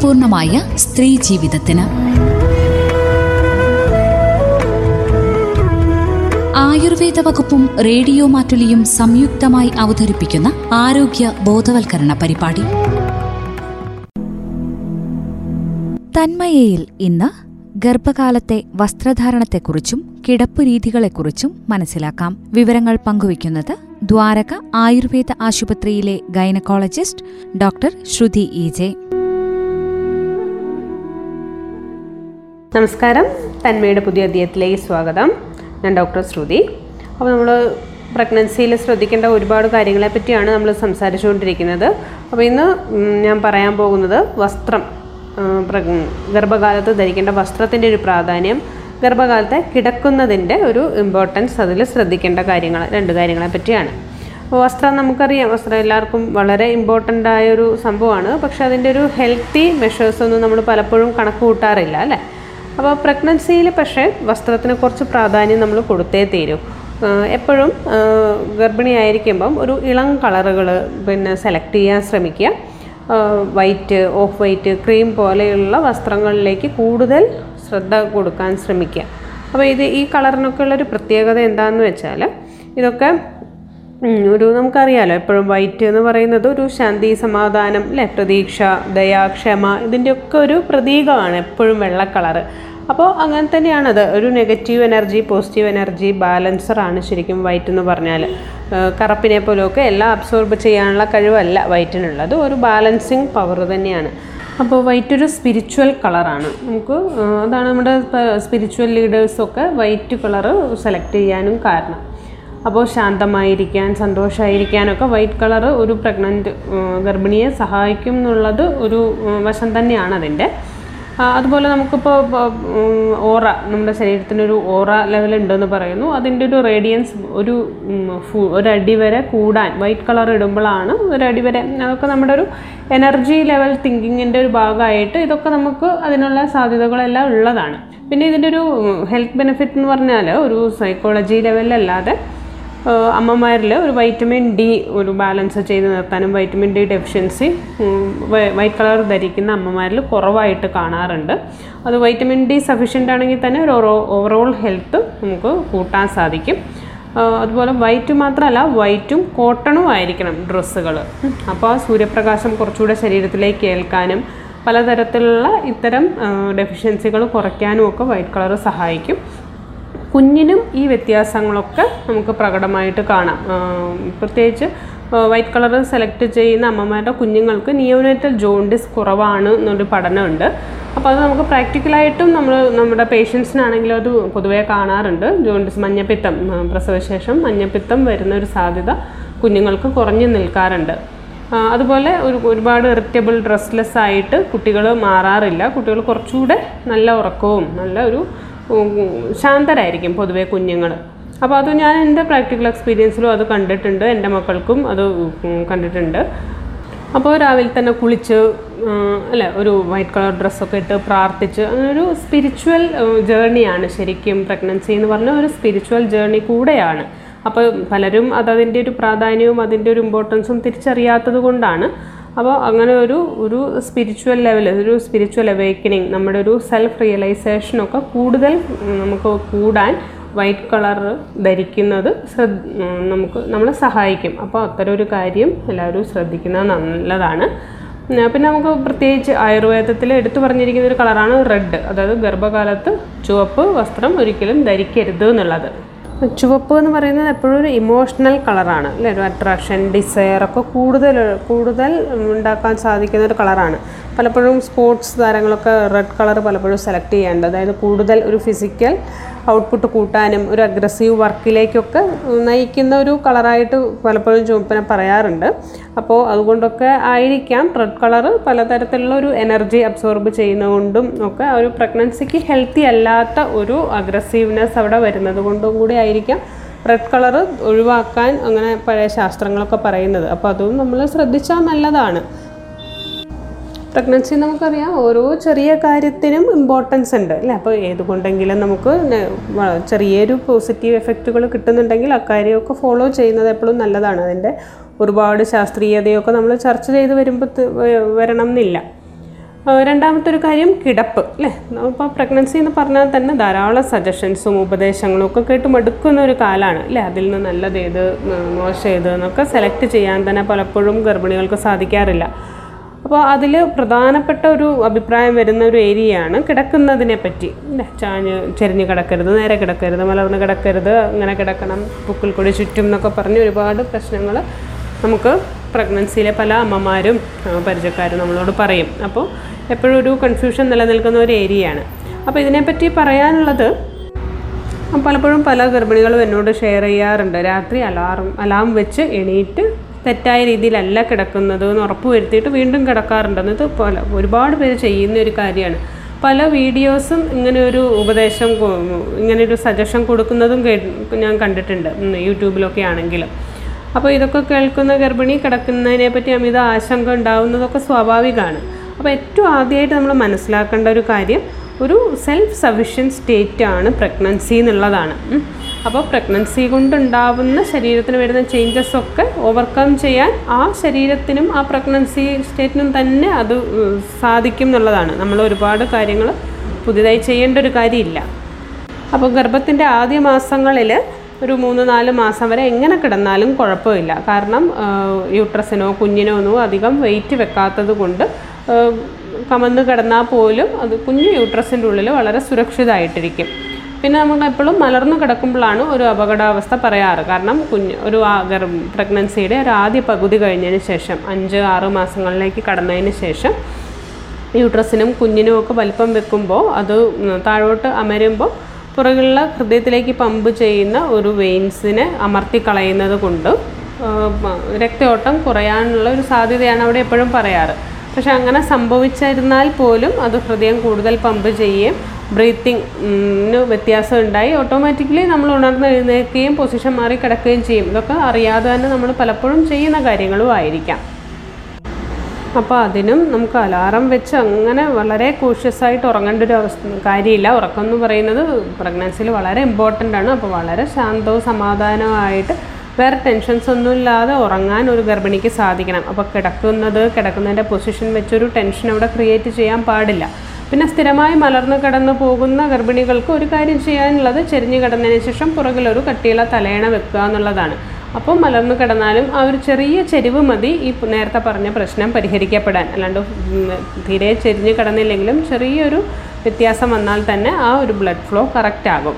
അർത്ഥപൂർണമായ സ്ത്രീ ജീവിതത്തിന്. ആയുർവേദ വകുപ്പും റേഡിയോ മാറ്റുലിയും സംയുക്തമായി അവതരിപ്പിക്കുന്ന ആരോഗ്യ ബോധവൽക്കരണ പരിപാടി. തന്മയയിൽ ഇന്ന് ഗർഭകാലത്തെ വസ്ത്രധാരണത്തെക്കുറിച്ചും കിടപ്പ് രീതികളെക്കുറിച്ചും മനസ്സിലാക്കാം. വിവരങ്ങൾ പങ്കുവയ്ക്കുന്നത് ദ്വാരക ആയുർവേദ ആശുപത്രിയിലെ gynaecologist doctor Shruthi E J. നമസ്കാരം. തന്മയുടെ പുതിയ അധ്യയത്തിലേക്ക് സ്വാഗതം. ഞാൻ ഡോക്ടർ ശ്രുതി. അപ്പോൾ നമ്മൾ പ്രഗ്നൻസിയിൽ ശ്രദ്ധിക്കേണ്ട ഒരുപാട് കാര്യങ്ങളെ പറ്റിയാണ് നമ്മൾ സംസാരിച്ചുകൊണ്ടിരിക്കുന്നത്. അപ്പോൾ ഇന്ന് ഞാൻ പറയാൻ പോകുന്നത് വസ്ത്രം. ഗർഭകാലത്ത് ധരിക്കേണ്ട വസ്ത്രത്തിന്റെ ഒരു പ്രാധാന്യം ഗർഭകാലത്തെ കിടക്കുന്നതിന്റെ ഒരു ഇമ്പോർട്ടൻസ് അതിൽ ശ്രദ്ധിക്കേണ്ട കാര്യങ്ങൾ രണ്ട് കാര്യങ്ങളെ പറ്റിയാണ്. അപ്പോൾ വസ്ത്രം നമുക്കറിയാം വസ്ത്രം എല്ലാവർക്കും വളരെ ഇമ്പോർട്ടന്റ് ആയൊരു സംഭവമാണ്. പക്ഷേ അതിന്റെ ഒരു ഹെൽത്തി മെഷേഴ്സ് ഒന്നും നമ്മൾ പലപ്പോഴും കണക്ക് കൂട്ടാറില്ല അല്ലേ? അപ്പോൾ പ്രഗ്നൻസിയിൽ പക്ഷേ വസ്ത്രത്തിന് കുറച്ച് പ്രാധാന്യം നമ്മൾ കൊടുത്തേ തീരൂ. എപ്പോഴും ഗർഭിണിയായിരിക്കുമ്പം ഒരു ഇളം കളറുകൾ പിന്നെ സെലക്ട് ചെയ്യാൻ ശ്രമിക്കുക. വൈറ്റ് ഓഫ് വൈറ്റ് ക്രീം പോലെയുള്ള വസ്ത്രങ്ങളിലേക്ക് കൂടുതൽ ശ്രദ്ധ കൊടുക്കാൻ ശ്രമിക്കുക. അപ്പോൾ ഇത് ഈ കളറിനൊക്കെ ഉള്ളൊരു പ്രത്യേകത എന്താണെന്ന് വെച്ചാൽ ഇതൊക്കെ ഒരു നമുക്കറിയാലോ എപ്പോഴും വൈറ്റ് എന്ന് പറയുന്നത് ഒരു ശാന്തി സമാധാനം അല്ലേ? പ്രതീക്ഷ ദയാക്ഷമ ഇതിന്റെയൊക്കെ ഒരു പ്രതീകമാണ് എപ്പോഴും വെള്ള കളറ്. അപ്പോൾ അങ്ങനെ തന്നെയാണത്. ഒരു നെഗറ്റീവ് എനർജി പോസിറ്റീവ് എനർജി ബാലൻസറാണ് ശരിക്കും വൈറ്റ് എന്ന് പറഞ്ഞാൽ കറപ്പിനെ പോലെയൊക്കെ എല്ലാം അബ്സോർബ് ചെയ്യാനുള്ള കഴിവല്ല വൈറ്റിനുള്ളത്. ഒരു ബാലൻസിങ് പവർ തന്നെയാണ്. അപ്പോൾ വൈറ്റ് ഒരു സ്പിരിച്വൽ കളറാണ് നമുക്ക് അതാണ് നമ്മുടെ സ്പിരിച്വൽ ലീഡേഴ്സൊക്കെ വൈറ്റ് കളറ് സെലക്ട് ചെയ്യാനും കാരണം. അപ്പോൾ ശാന്തമായിരിക്കാൻ സന്തോഷമായിരിക്കാനൊക്കെ വൈറ്റ് കളർ ഒരു പ്രഗ്നന്റ് ഗർഭിണിയെ സഹായിക്കും എന്നുള്ളത് ഒരു വശം തന്നെയാണ് അതിന്റെ അതുപോലെ നമുക്കിപ്പോൾ ഓറ നമ്മുടെ ശരീരത്തിനൊരു ഓറ ലെവൽ ഉണ്ടെന്ന് പറയുന്നു. അതിന്റെ ഒരു റേഡിയൻസ് ഒരു ഒരടി വരെ കൂടാൻ വൈറ്റ് കളർ ഇടുമ്പോഴാണ് ഒരടി വരെ. അതൊക്കെ നമ്മുടെ ഒരു എനർജി ലെവൽ തിങ്കിങ്ങിന്റെ ഒരു ഭാഗമായിട്ട് ഇതൊക്കെ നമുക്ക് അതിനുള്ള സാധ്യതകളെല്ലാം ഉള്ളതാണ്. പിന്നെ ഇതിന്റെ ഒരു ഹെൽത്ത് ബെനിഫിറ്റ് എന്ന് പറഞ്ഞാൽ ഒരു സൈക്കോളജി ലെവലിലല്ലാതെ അമ്മമാരിൽ ഒരു വൈറ്റമിൻ ഡി ഒരു ബാലൻസ് ചെയ്ത് നിർത്താനും vitamin D deficiency white colour ധരിക്കുന്ന അമ്മമാരിൽ കുറവായിട്ട് കാണാറുണ്ട്. അത് വൈറ്റമിൻ ഡി സഫീഷ്യന്റ് ആണെങ്കിൽ തന്നെ ഒരു ഓവറോൾ ഹെൽത്ത് നമുക്ക് കൂട്ടാൻ സാധിക്കും. അതുപോലെ വൈറ്റ് മാത്രമല്ല വൈറ്റും കോട്ടണും ആയിരിക്കണം ഡ്രസ്സുകൾ അപ്പോൾ സൂര്യപ്രകാശം കുറച്ചുകൂടെ ശരീരത്തിലേക്ക് ഏൽക്കാനും പലതരത്തിലുള്ള ഇത്തരം ഡെഫിഷ്യൻസികൾ കുറയ്ക്കാനും ഒക്കെ വൈറ്റ് കളർ സഹായിക്കും. കുഞ്ഞിനും ഈ വ്യത്യാസങ്ങളൊക്കെ നമുക്ക് പ്രകടമായിട്ട് കാണാം. പ്രത്യേകിച്ച് വൈറ്റ് കളർ സെലക്ട് ചെയ്യുന്ന അമ്മമാരുടെ കുഞ്ഞുങ്ങൾക്ക് നിയോനേറ്റൽ ജോണ്ടിസ് കുറവാണ് എന്നൊരു പഠനമുണ്ട്. അപ്പോൾ അത് നമുക്ക് പ്രാക്ടിക്കലായിട്ടും നമ്മൾ നമ്മുടെ പേഷ്യൻസിനാണെങ്കിലും അത് പൊതുവേ കാണാറുണ്ട്. ജോണ്ടിസ് മഞ്ഞപ്പിത്തം പ്രസവശേഷം മഞ്ഞപ്പിത്തം വരുന്ന ഒരു സാധ്യത കുഞ്ഞുങ്ങൾക്ക് കുറഞ്ഞു നിൽക്കാറുണ്ട്. അതുപോലെ ഒരു ഒരുപാട് ഇറിറ്റബിൾ ഡ്രസ്ലെസ് ആയിട്ട് കുട്ടികൾ മാറാറില്ല. കുട്ടികൾ കുറച്ചുകൂടെ നല്ല ഉറക്കവും നല്ല ഒരു ശാന്തരായിരിക്കും പൊതുവേ കുഞ്ഞുങ്ങൾ അപ്പോൾ അത് ഞാൻ എന്റെ പ്രാക്ടിക്കൽ എക്സ്പീരിയൻസിലും അത് കണ്ടിട്ടുണ്ട്. എന്റെ മക്കൾക്കും അത് കണ്ടിട്ടുണ്ട്. അപ്പോൾ രാവിലെ തന്നെ കുളിച്ച് അല്ല ഒരു വൈറ്റ് കളർ ഡ്രസ്സൊക്കെ ഇട്ട് പ്രാർത്ഥിച്ച്. അങ്ങനൊരു സ്പിരിച്വൽ ജേർണിയാണ് ശരിക്കും പ്രഗ്നൻസി എന്ന് പറഞ്ഞാൽ ഒരു സ്പിരിച്വൽ ജേർണി കൂടെയാണ്. അപ്പോൾ പലരും അതതിന്റെ ഒരു പ്രാധാന്യവും അതിന്റെ ഒരു ഇമ്പോർട്ടൻസും തിരിച്ചറിയാത്തത് കൊണ്ടാണ്. അപ്പോൾ അങ്ങനെ ഒരു ഒരു സ്പിരിച്വൽ ലെവൽ ഒരു സ്പിരിച്വൽ അവേക്കനിങ് നമ്മുടെ ഒരു സെൽഫ് റിയലൈസേഷനൊക്കെ കൂടുതൽ നമുക്ക് കൂടാൻ വൈറ്റ് കളർ ധരിക്കുന്നത് ശ്രദ്ധ നമുക്ക് നമ്മളെ സഹായിക്കും. അപ്പോൾ അത്തരം ഒരു കാര്യം എല്ലാവരും ശ്രദ്ധിക്കുന്നത് നല്ലതാണ്. പിന്നെ നമുക്ക് പ്രത്യേകിച്ച് ആയുർവേദത്തിൽ എടുത്തു പറഞ്ഞിരിക്കുന്ന ഒരു കളറാണ് റെഡ് അതായത് ഗർഭകാലത്ത് ചുവപ്പ് വസ്ത്രം ഒരിക്കലും ധരിക്കരുത് എന്നുള്ളത്. ചുവപ്പ് എന്ന് പറയുന്നത് എപ്പോഴും ഒരു ഇമോഷണൽ കളറാണ് അല്ലേ? ഒരു അട്രാക്ഷൻ ഡിസയർ ഒക്കെ കൂടുതൽ കൂടുതൽ ഉണ്ടാക്കാൻ സാധിക്കുന്ന ഒരു കളറാണ് പലപ്പോഴും സ്പോർട്സ് താരങ്ങളൊക്കെ റെഡ് കളർ പലപ്പോഴും സെലക്ട് ചെയ്യാറുണ്ട്. അതായത് കൂടുതൽ ഒരു ഫിസിക്കൽ ഔട്ട്പുട്ട് കൂട്ടാനും ഒരു അഗ്രസീവ് വർക്കിലേക്കൊക്കെ നയിക്കുന്ന ഒരു കളറായിട്ട് പലപ്പോഴും ചുവപ്പിനെ പറയാറുണ്ട്. അപ്പോൾ അതുകൊണ്ടൊക്കെ ആയിരിക്കാം റെഡ് കളർ പലതരത്തിലുള്ള ഒരു എനർജി അബ്സോർബ് ചെയ്യുന്നതുകൊണ്ടും ഒക്കെ ഒരു പ്രഗ്നൻസിക്ക് ഹെൽത്തി അല്ലാത്ത ഒരു അഗ്രസീവ്നെസ് അവിടെ വരുന്നത് കൊണ്ടും കൂടി ആയിരിക്കാം റെഡ് കളർ ഒഴിവാക്കാൻ അങ്ങനെ പഴയ ശാസ്ത്രങ്ങളൊക്കെ പറയുന്നത്. അപ്പോൾ അതും നമ്മൾ ശ്രദ്ധിച്ചാൽ നല്ലതാണ്. പ്രഗ്നൻസി നമുക്കറിയാം. ഓരോ ചെറിയ കാര്യത്തിനും ഇമ്പോർട്ടൻസ് ഉണ്ട് അല്ലേ? അപ്പോൾ ഏതുകൊണ്ടെങ്കിലും നമുക്ക് ചെറിയൊരു പോസിറ്റീവ് എഫക്റ്റുകൾ കിട്ടുന്നുണ്ടെങ്കിൽ അക്കാര്യമൊക്കെ ഫോളോ ചെയ്യുന്നത് എപ്പോഴും നല്ലതാണ്. അതിന്റെ ഒരുപാട് ശാസ്ത്രീയതയൊക്കെ നമ്മൾ ചർച്ച ചെയ്ത് വരുമ്പോൾ വരണം എന്നില്ല രണ്ടാമത്തെ ഒരു കാര്യം കിടപ്പ് അല്ലേ? ഇപ്പോൾ പ്രഗ്നൻസി എന്ന് പറഞ്ഞാൽ തന്നെ ധാരാളം സജഷൻസും ഉപദേശങ്ങളും ഒക്കെ കേട്ട് മടുക്കുന്ന ഒരു കാലമാണ് അല്ലേ? അതിൽ നിന്ന് നല്ലത് ഏത് മോശം ഏത് എന്നൊക്കെ സെലക്ട് ചെയ്യാൻ തന്നെ പലപ്പോഴും ഗർഭിണികൾക്ക് സാധിക്കാറില്ല. അപ്പോൾ അതിൽ പ്രധാനപ്പെട്ട ഒരു അഭിപ്രായം വരുന്ന ഒരു ഏരിയയാണ് കിടക്കുന്നതിനെ പറ്റി? ചാഞ്ഞ് ചെരിഞ്ഞ് കിടക്കരുത് നേരെ കിടക്കരുത് മലർന്ന് കിടക്കരുത് അങ്ങനെ കിടക്കണം. പുക്കിൽ കൂടി ചുറ്റും എന്നൊക്കെ പറഞ്ഞ് ഒരുപാട് പ്രശ്നങ്ങൾ നമുക്ക് പ്രഗ്നൻസിയിലെ പല അമ്മമാരും പരിചയക്കാരും നമ്മളോട് പറയും. അപ്പോൾ എപ്പോഴും ഒരു കൺഫ്യൂഷൻ നിലനിൽക്കുന്ന ഒരു ഏരിയയാണ്. അപ്പോൾ ഇതിനെപ്പറ്റി പറയാനുള്ളത് പലപ്പോഴും പല ഗർഭിണികളും എന്നോട് ഷെയർ ചെയ്യാറുണ്ട്. രാത്രി അലാറം അലാം വെച്ച് എണീറ്റ് തെറ്റായ രീതിയിലല്ല കിടക്കുന്നത് എന്ന് ഉറപ്പ് വരുത്തിയിട്ട് വീണ്ടും കിടക്കാറുണ്ടെന്ന് ഇത് പല ഒരുപാട് പേര് ചെയ്യുന്ന ഒരു കാര്യമാണ്. പല വീഡിയോസും ഇങ്ങനെ ഒരു ഉപദേശം ഇങ്ങനെ ഒരു സജഷൻ കൊടുക്കുന്നതും ഞാൻ കണ്ടിട്ടുണ്ട് യൂട്യൂബിലൊക്കെ ആണെങ്കിലും. അപ്പോൾ ഇതൊക്കെ കേൾക്കുന്ന ഗർഭിണി കിടക്കുന്നതിനെ പറ്റി അമിത ആശങ്ക ഉണ്ടാവുന്നതൊക്കെ സ്വാഭാവികമാണ്. അപ്പോൾ ഏറ്റവും ആദ്യമായിട്ട് നമ്മൾ മനസ്സിലാക്കേണ്ട ഒരു കാര്യം ഒരു സെൽഫ് സഫിഷ്യൻ സ്റ്റേറ്റ് ആണ് പ്രഗ്നൻസി എന്നുള്ളതാണ്. അപ്പോൾ പ്രഗ്നൻസി കൊണ്ടുണ്ടാവുന്ന ശരീരത്തിന് വരുന്ന ചേഞ്ചസ് ഒക്കെ ഓവർകം ചെയ്യാൻ ആ ശരീരത്തിനും ആ പ്രഗ്നൻസി സ്റ്റേറ്റിനും തന്നെ അത് സാധിക്കും എന്നുള്ളതാണ്. നമ്മൾ ഒരുപാട് കാര്യങ്ങൾ പുതിയതായി ചെയ്യേണ്ട ഒരു കാര്യമില്ല. അപ്പോൾ ഗർഭത്തിന്റെ ആദ്യ മാസങ്ങളിൽ ഒരു മൂന്ന് നാല് മാസം വരെ എങ്ങനെ കിടന്നാലും കുഴപ്പമില്ല. കാരണം യൂട്രസിനോ കുഞ്ഞിനോ ഒന്നും അധികം വെയിറ്റ് വെക്കാത്തത് കൊണ്ട് കമന്ന് കിടന്നാൽ പോലും അത് കുഞ്ഞു യൂട്രസിന്റെ ഉള്ളിൽ വളരെ സുരക്ഷിതമായിട്ടിരിക്കും. പിന്നെ നമ്മൾ എപ്പോഴും മലർന്നു കിടക്കുമ്പോഴാണ് ഒരു അപകടാവസ്ഥ പറയാറ്. കാരണം കുഞ്ഞ് ഒരു പ്രഗ്നൻസിയുടെ ഒരു ആദ്യ പകുതി കഴിഞ്ഞതിന് ശേഷം അഞ്ച് ആറ് മാസങ്ങളിലേക്ക് കടന്നതിന് ശേഷം യൂട്രസിനും കുഞ്ഞിനും ഒക്കെ വലിപ്പം വെക്കുമ്പോൾ അത് താഴോട്ട് അമരുമ്പോൾ പുറകിലുള്ള ഹൃദയത്തിലേക്ക് പമ്പ് ചെയ്യുന്ന ഒരു വെയിൻസിനെ അമർത്തി കളയുന്നത് കൊണ്ട് രക്തയോട്ടം കുറയാനുള്ള ഒരു സാധ്യതയാണ് അവിടെ എപ്പോഴും പറയാറ്. പക്ഷെ അങ്ങനെ സംഭവിച്ചിരുന്നാൽ പോലും അത് ഹൃദയം കൂടുതൽ പമ്പ് ചെയ്യുകയും ബ്രീത്തിങ്ങിന് വ്യത്യാസം ഉണ്ടായി ഓട്ടോമാറ്റിക്കലി നമ്മൾ ഉണർന്ന് എഴുന്നേൽക്കുകയും പൊസിഷൻ മാറി കിടക്കുകയും ചെയ്യും. ഇതൊക്കെ അറിയാതെ തന്നെ നമ്മൾ പലപ്പോഴും ചെയ്യുന്ന കാര്യങ്ങളും ആയിരിക്കാം. അപ്പോൾ അതിനും നമുക്ക് അലാറം വെച്ച് അങ്ങനെ വളരെ കോഷ്യസ് ആയിട്ട് ഉറങ്ങേണ്ട ഒരു അവസ്ഥ കാര്യമില്ല. ഉറക്കം എന്ന് പറയുന്നത് പ്രഗ്നൻസിയിൽ വളരെ ഇമ്പോർട്ടന്റ് ആണ്. അപ്പോൾ വളരെ ശാന്തവും സമാധാനമായിട്ട് വേറെ ടെൻഷൻസ് ഒന്നും ഇല്ലാതെ ഉറങ്ങാൻ ഒരു ഗർഭിണിക്ക് സാധിക്കണം. അപ്പോൾ കിടക്കുന്നത് കിടക്കുന്നതിന്റെ പൊസിഷൻ വെച്ചൊരു ടെൻഷൻ അവിടെ ക്രിയേറ്റ് ചെയ്യാൻ പാടില്ല. പിന്നെ സ്ഥിരമായി മലർന്നു കിടന്നു പോകുന്ന ഗർഭിണികൾക്ക് ഒരു കാര്യം ചെയ്യാനുള്ളത് ചെരിഞ്ഞു കിടന്നതിന് ശേഷം പുറകിലൊരു കട്ടിയുള്ള തലയണ വെക്കുക എന്നുള്ളതാണ്. അപ്പോൾ മലർന്നു കിടന്നാലും ആ ഒരു ചെറിയ ചെരിവ് മതി ഈ നേരത്തെ പറഞ്ഞ പ്രശ്നം പരിഹരിക്കപ്പെടാൻ. അല്ലാണ്ട് തീരെ ചെരിഞ്ഞ് കിടന്നില്ലെങ്കിലും ചെറിയൊരു വ്യത്യാസം വന്നാൽ തന്നെ ആ ഒരു ബ്ലഡ് ഫ്ലോ കറക്റ്റ് ആകും.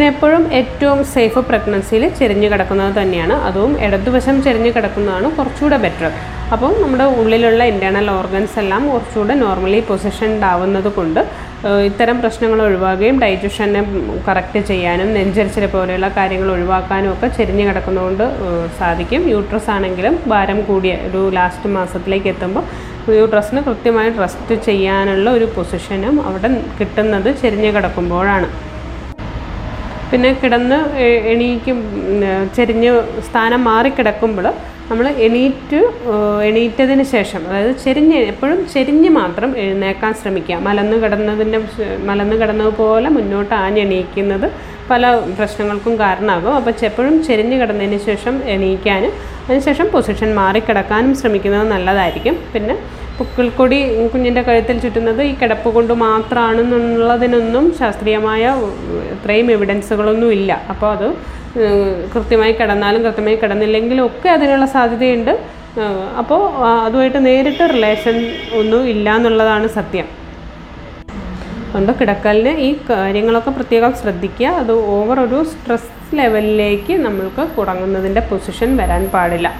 പിന്നെ എപ്പോഴും ഏറ്റവും സേഫ് പ്രഗ്നൻസിയിൽ ചെരിഞ്ഞ് കിടക്കുന്നത് തന്നെയാണ്. അതും ഇടതുവശം ചെരിഞ്ഞ് കിടക്കുന്നതാണ് കുറച്ചുകൂടെ ബെറ്റർ അപ്പം നമ്മുടെ ഉള്ളിലുള്ള ഇന്റേർണൽ ഓർഗൻസ് എല്ലാം കുറച്ചുകൂടെ നോർമലി പൊസിഷൻ ആവുന്നത് കൊണ്ട് ഇത്തരം പ്രശ്നങ്ങൾ ഒഴിവാക്കുകയും ഡൈജഷനെ കറക്റ്റ് ചെയ്യാനും നെഞ്ചരിച്ചിലെ പോലെയുള്ള കാര്യങ്ങൾ ഒഴിവാക്കാനും ഒക്കെ ചെരിഞ്ഞ് കിടക്കുന്നതുകൊണ്ട് സാധിക്കും. യൂട്രസ് ആണെങ്കിലും ഭാരം കൂടിയ ഒരു ലാസ്റ്റ് മാസത്തിലേക്ക് എത്തുമ്പോൾ യൂട്രസിന് കൃത്യമായി ട്രസ്റ്റ് ചെയ്യാനുള്ള ഒരു പൊസിഷനും അവിടെ കിട്ടുന്നത് ചെരിഞ്ഞ് കിടക്കുമ്പോഴാണ്. പിന്നെ കിടന്ന് എണീക്കും ചെരിഞ്ഞ് സ്ഥാനം മാറിക്കിടക്കുമ്പോൾ നമ്മൾ എണീറ്റ് എണീറ്റതിന് ശേഷം അതായത് ചെരിഞ്ഞ് എപ്പോഴും ചെരിഞ്ഞ് മാത്രം എഴുന്നേക്കാൻ ശ്രമിക്കുക. മലന്ന് കിടന്നതിന്റെ മലന്ന് കിടന്നതുപോലെ മുന്നോട്ട് ആഞ്ഞെണീക്കുന്നത് പല പ്രശ്നങ്ങൾക്കും കാരണമാകും. അപ്പോൾ എപ്പോഴും ചെരിഞ്ഞ് കിടന്നതിന് ശേഷം എണീക്കാനും അതിനുശേഷം പൊസിഷൻ മാറിക്കിടക്കാനും ശ്രമിക്കുന്നത് നല്ലതായിരിക്കും. പിന്നെ പുക്കിൾക്കൊടി കുഞ്ഞിന്റെ കഴുത്തിൽ ചുറ്റുന്നത് ഈ കിടപ്പ് കൊണ്ട് മാത്രമാണെന്നുള്ളതിനൊന്നും ശാസ്ത്രീയമായ ഇത്രയും എവിഡൻസുകളൊന്നും ഇല്ല. അപ്പോൾ അത് കൃത്യമായി കിടന്നാലും കൃത്യമായി കിടന്നില്ലെങ്കിലും ഒക്കെ അതിനുള്ള സാധ്യതയുണ്ട്. അപ്പോൾ അതുമായിട്ട് നേരിട്ട് റിലേഷൻ ഒന്നും ഇല്ല എന്നുള്ളതാണ് സത്യം. അതുകൊണ്ട് കിടക്കലിന് ഈ കാര്യങ്ങളൊക്കെ പ്രത്യേകം ശ്രദ്ധിക്കുക. അത് ഓവർ ഒരു സ്ട്രെസ് ലെവലിലേക്ക് നമ്മൾക്ക് തുടങ്ങുന്നതിന്റെ പൊസിഷൻ വരാൻ പാടില്ല.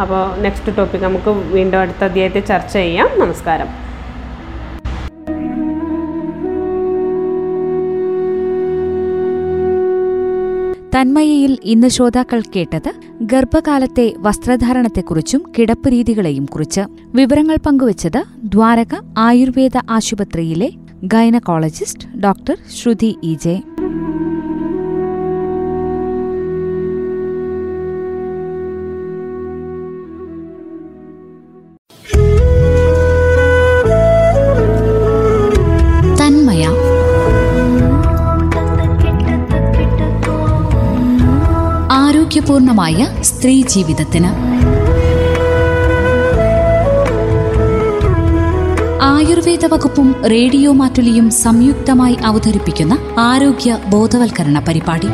അപ്പോൾ നെക്സ്റ്റ് ടോപ്പിക് നമുക്ക് വീണ്ടും അടുത്ത അധ്യായത്തിൽ ചർച്ച ചെയ്യാം. നമസ്കാരം. തന്മയയിൽ ഇന്ന് ശ്രോതാക്കൾ കേട്ടത് ഗർഭകാലത്തെ വസ്ത്രധാരണത്തെക്കുറിച്ചും കിടപ്പ് രീതികളെയും കുറിച്ച്. വിവരങ്ങൾ പങ്കുവച്ചത് ദ്വാരക ആയുർവേദ ആശുപത്രിയിലെ ഗൈനക്കോളജിസ്റ്റ് ഡോക്ടർ ശ്രുതി ഇ ആരോഗ്യപൂർണമായ സ്ത്രീ ജീവിതത്തിന്. ആയുർവേദ വകുപ്പും റേഡിയോ മാറ്റുലിയും സംയുക്തമായി അവതരിപ്പിക്കുന്ന ആരോഗ്യ ബോധവൽക്കരണ പരിപാടി.